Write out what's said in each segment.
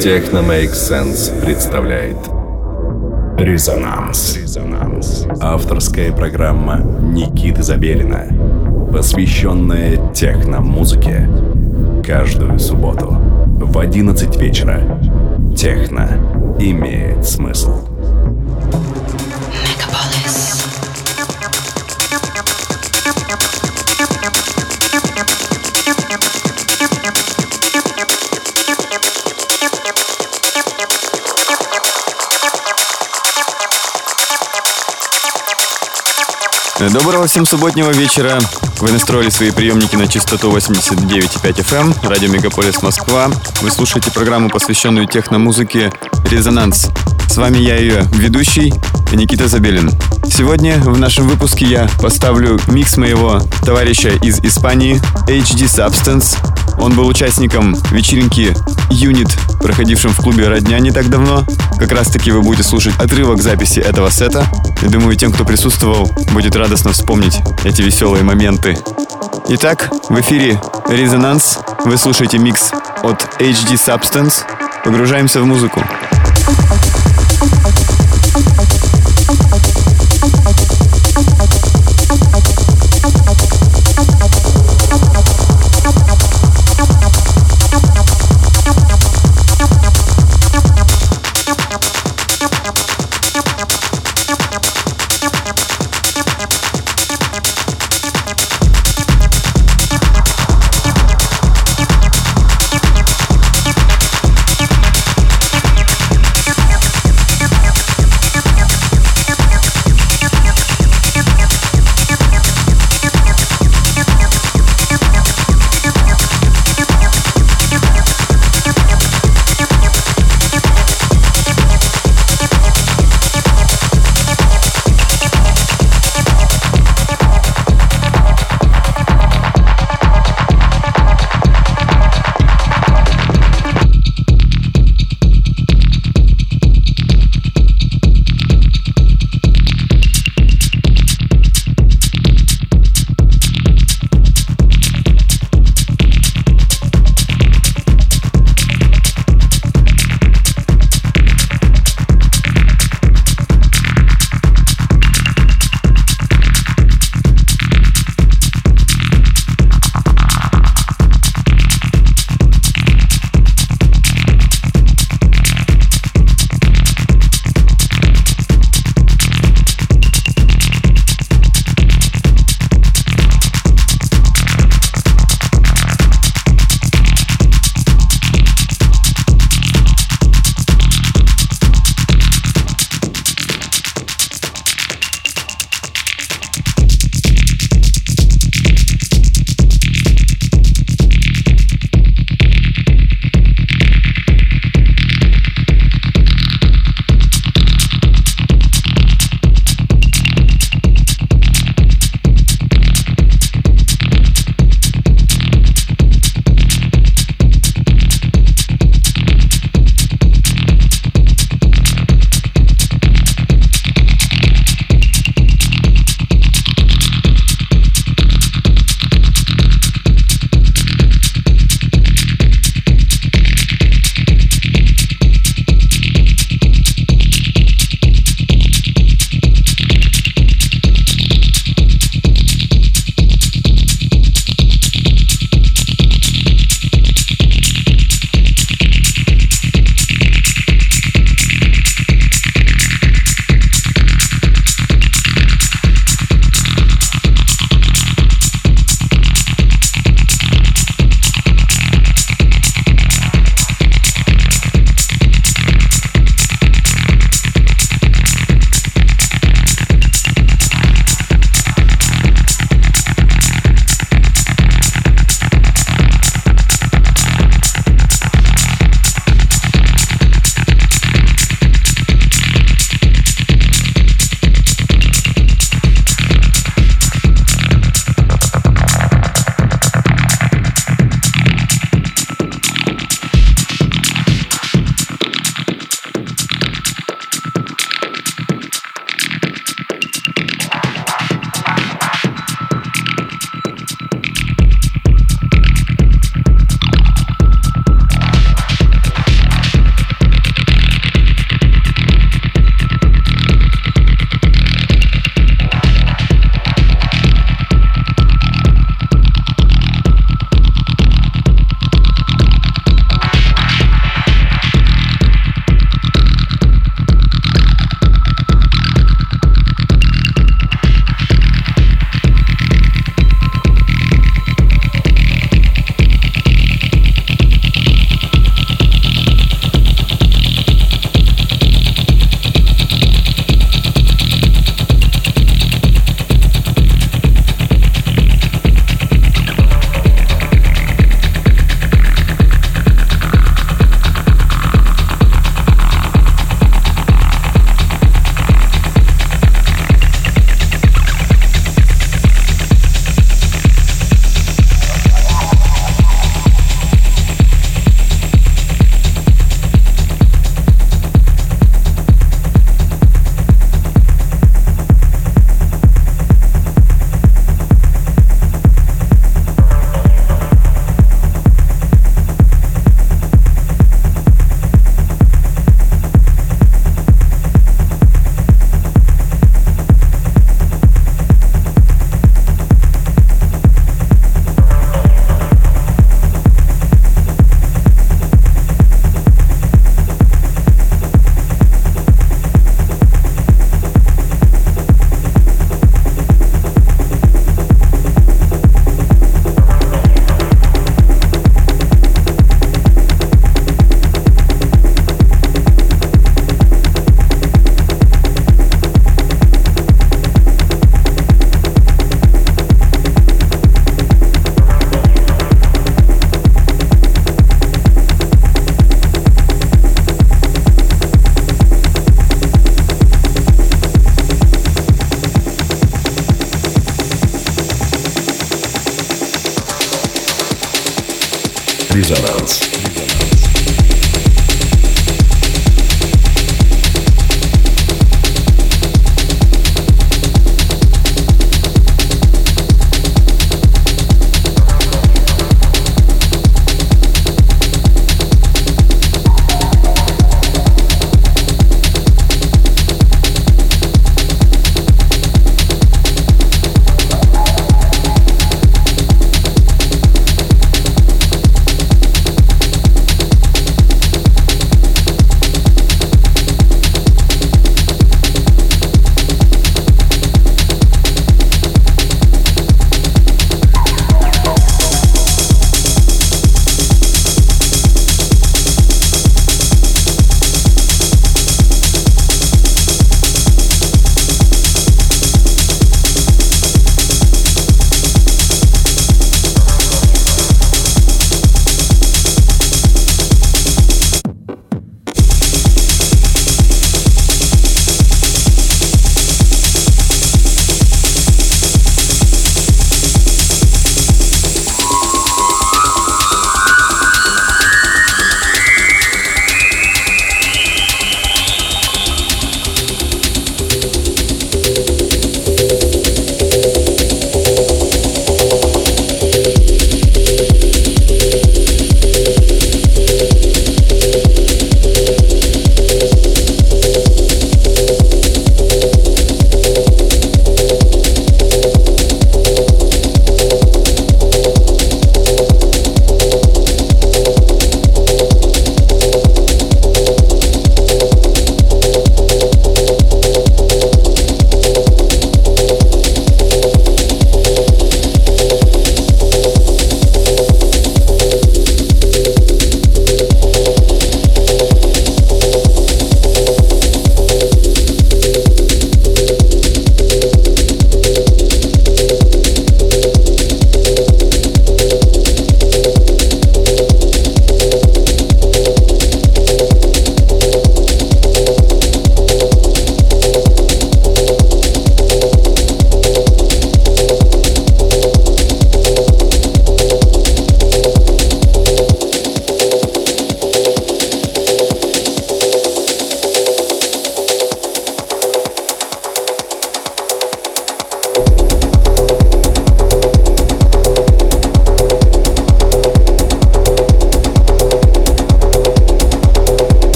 Техно Make Sense представляет Резонанс. Резонанс. Авторская программа Никиты Забелина, посвященная техно-музыке. Каждую субботу в 11 вечера. Техно имеет смысл. Доброго всем субботнего вечера. Вы настроили свои приемники на частоту 89,5 FM, эм, радио Мегаполис Москва. Вы слушаете программу, посвященную техномузыке «Резонанс». С вами я ее ведущий Никита Забелин. Сегодня в нашем выпуске я поставлю микс моего товарища из Испании HD Substance. Он был участником вечеринки Unit, проходившем в клубе «Родня» не так давно. Как раз таки вы будете слушать отрывок записи этого сета. И думаю, тем, кто присутствовал, будет радостно вспомнить эти веселые моменты. Итак, в эфире «Резонанс». Вы слушаете микс от HD Substance. Погружаемся в музыку.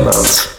Amounts.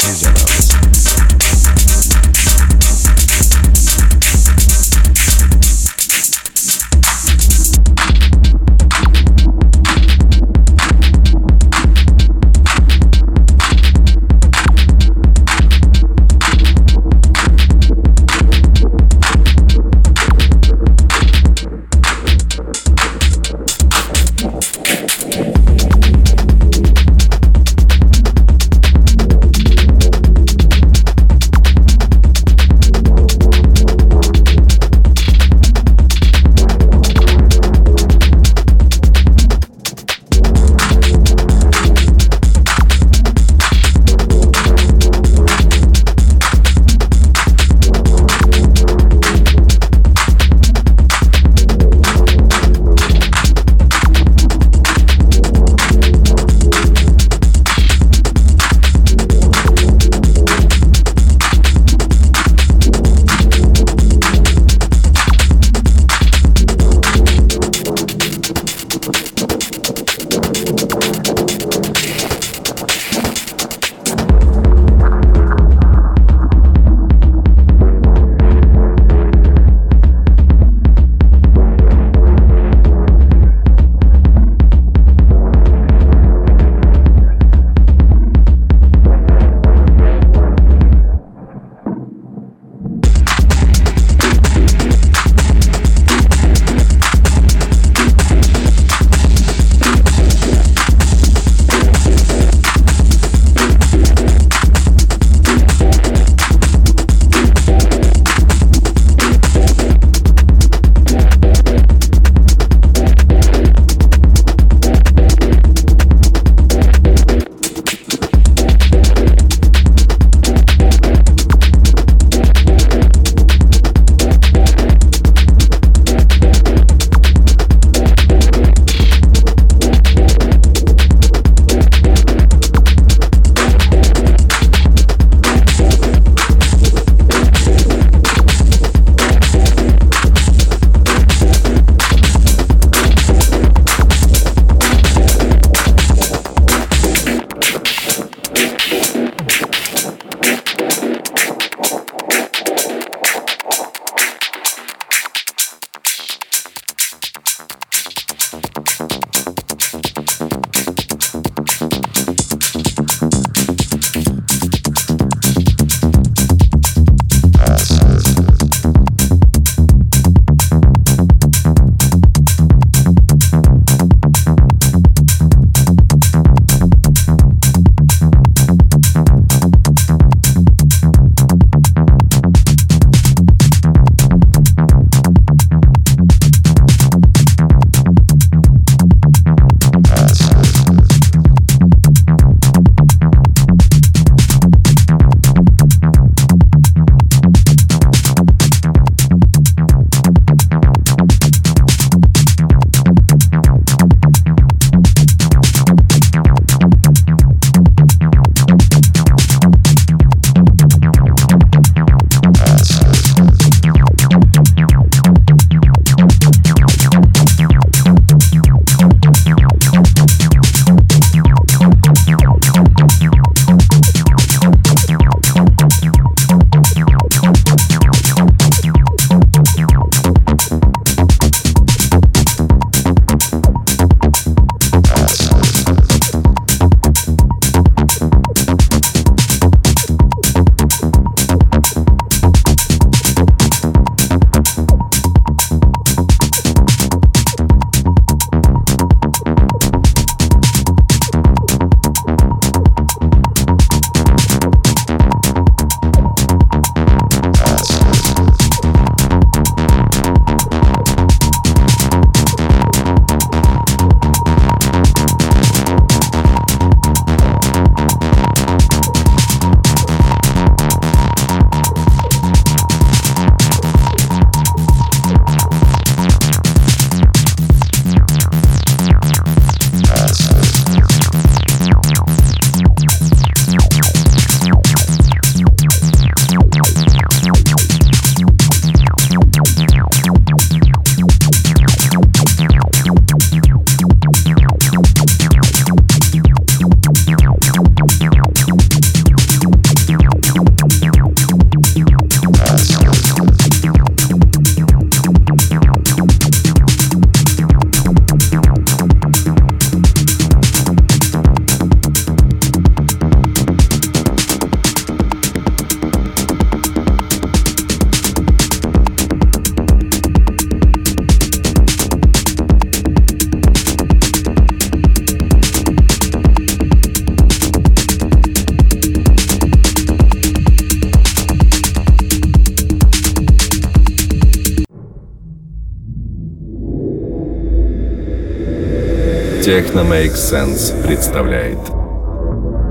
Техно Make Sense представляет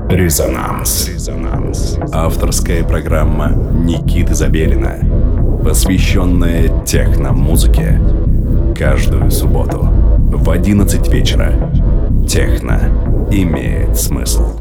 Резонанс. Резонанс. Авторская программа Никиты Забелина, посвященная техно-музыке. Каждую субботу в 11 вечера. Техно имеет смысл.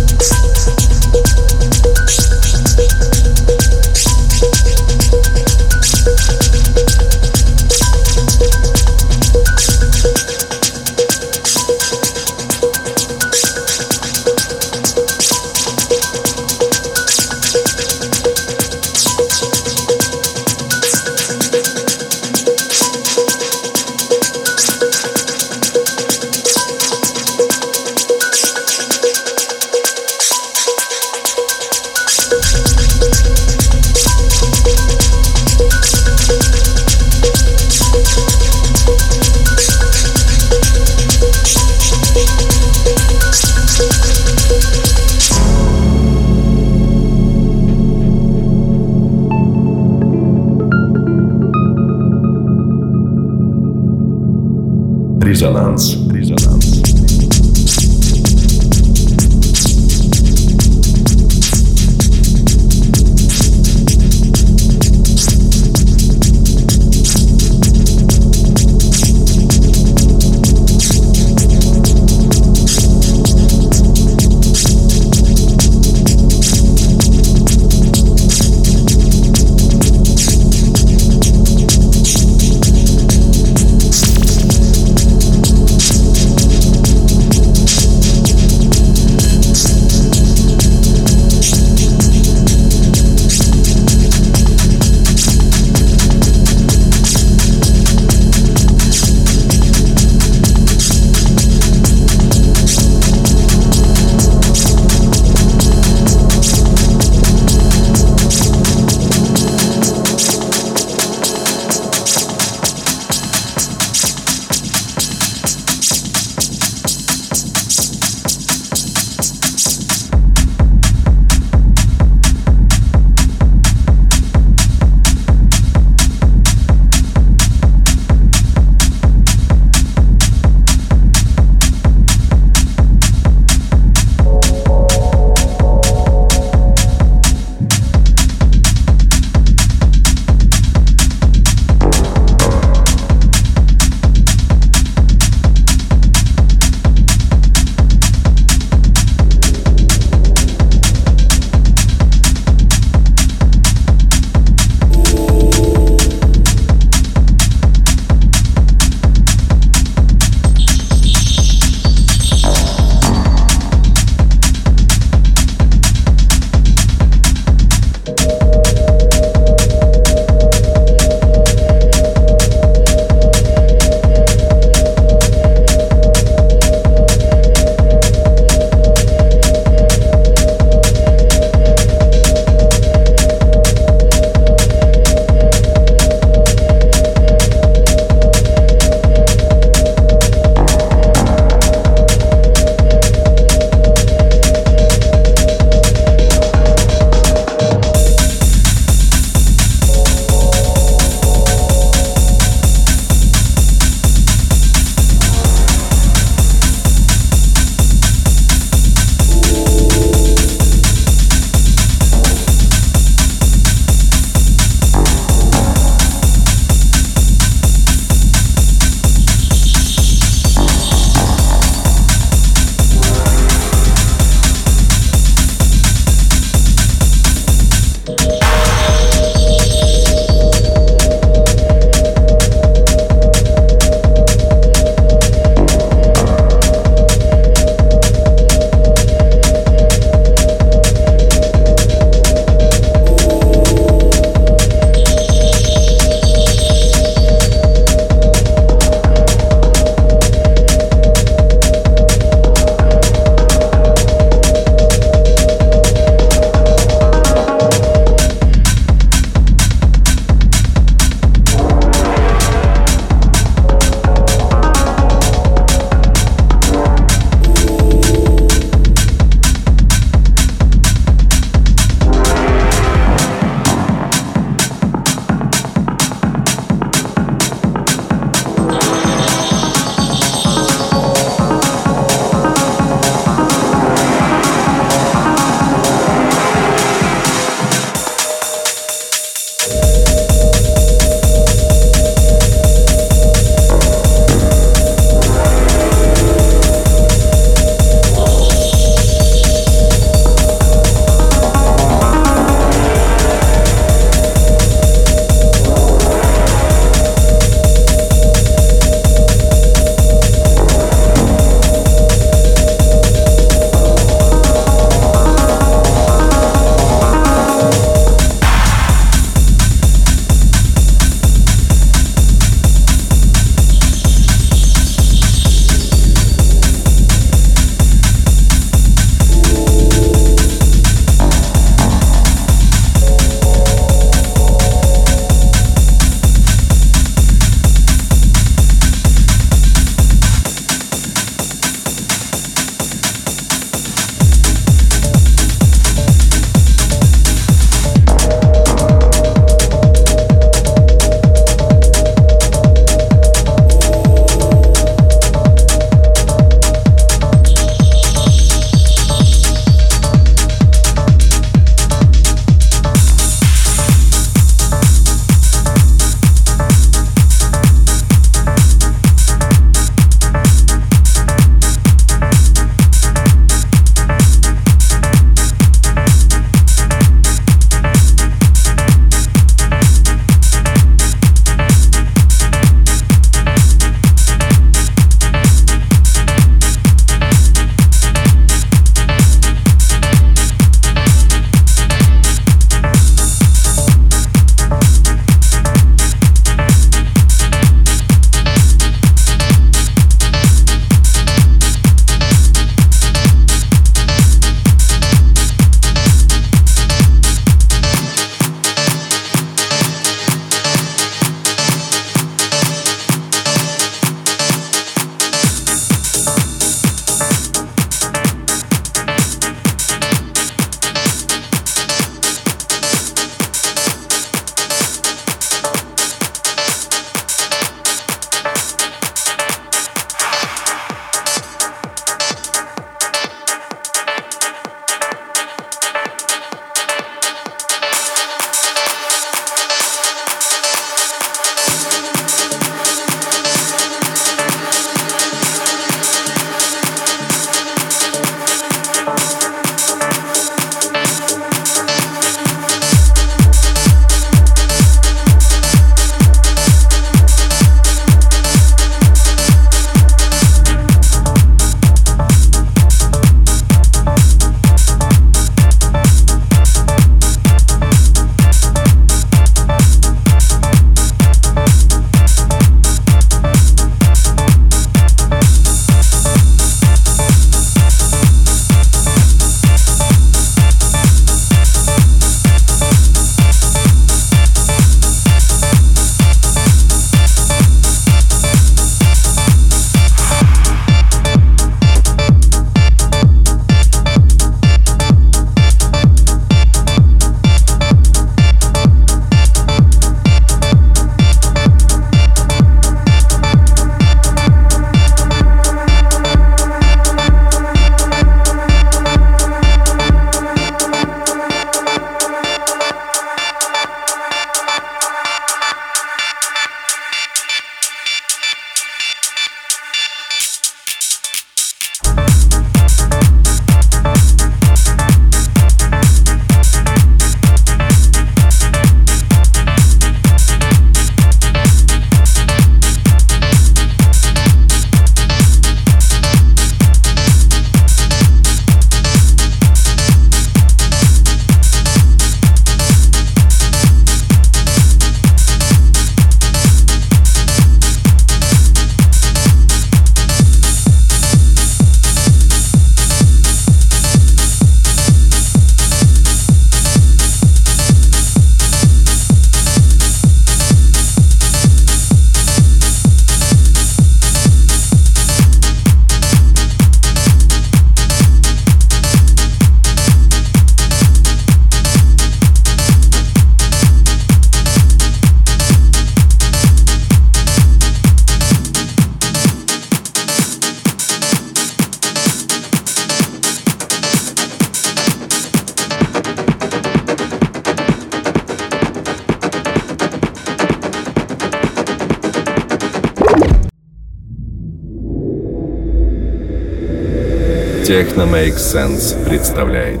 Техно Make Sense представляет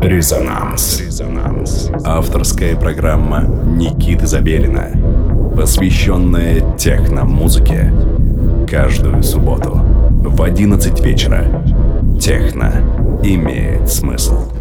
Резонанс. Резонанс. Авторская программа Никиты Забелина, посвященная техно-музыке. Каждую субботу в 11 вечера. Техно имеет смысл.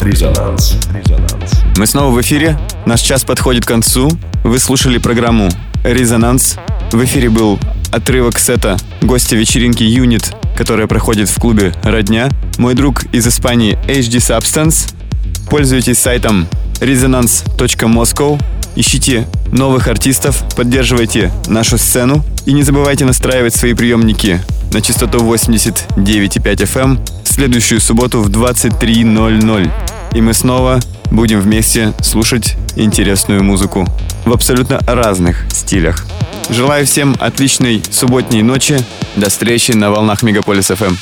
Резонанс. Резонанс. Мы снова в эфире. Наш час подходит к концу. Вы слушали программу «Резонанс». В эфире был отрывок сета гостя вечеринки «Юнит», которая проходит в клубе «Родня». Мой друг из Испании HD Substance. Пользуйтесь сайтом resonance.moscow. Ищите новых артистов, поддерживайте нашу сцену и не забывайте настраивать свои приемники на частоту 89,5 FM в следующую субботу в 23.00. И мы снова будем вместе слушать интересную музыку в абсолютно разных стилях. Желаю всем отличной субботней ночи. До встречи на волнах Мегаполис FM.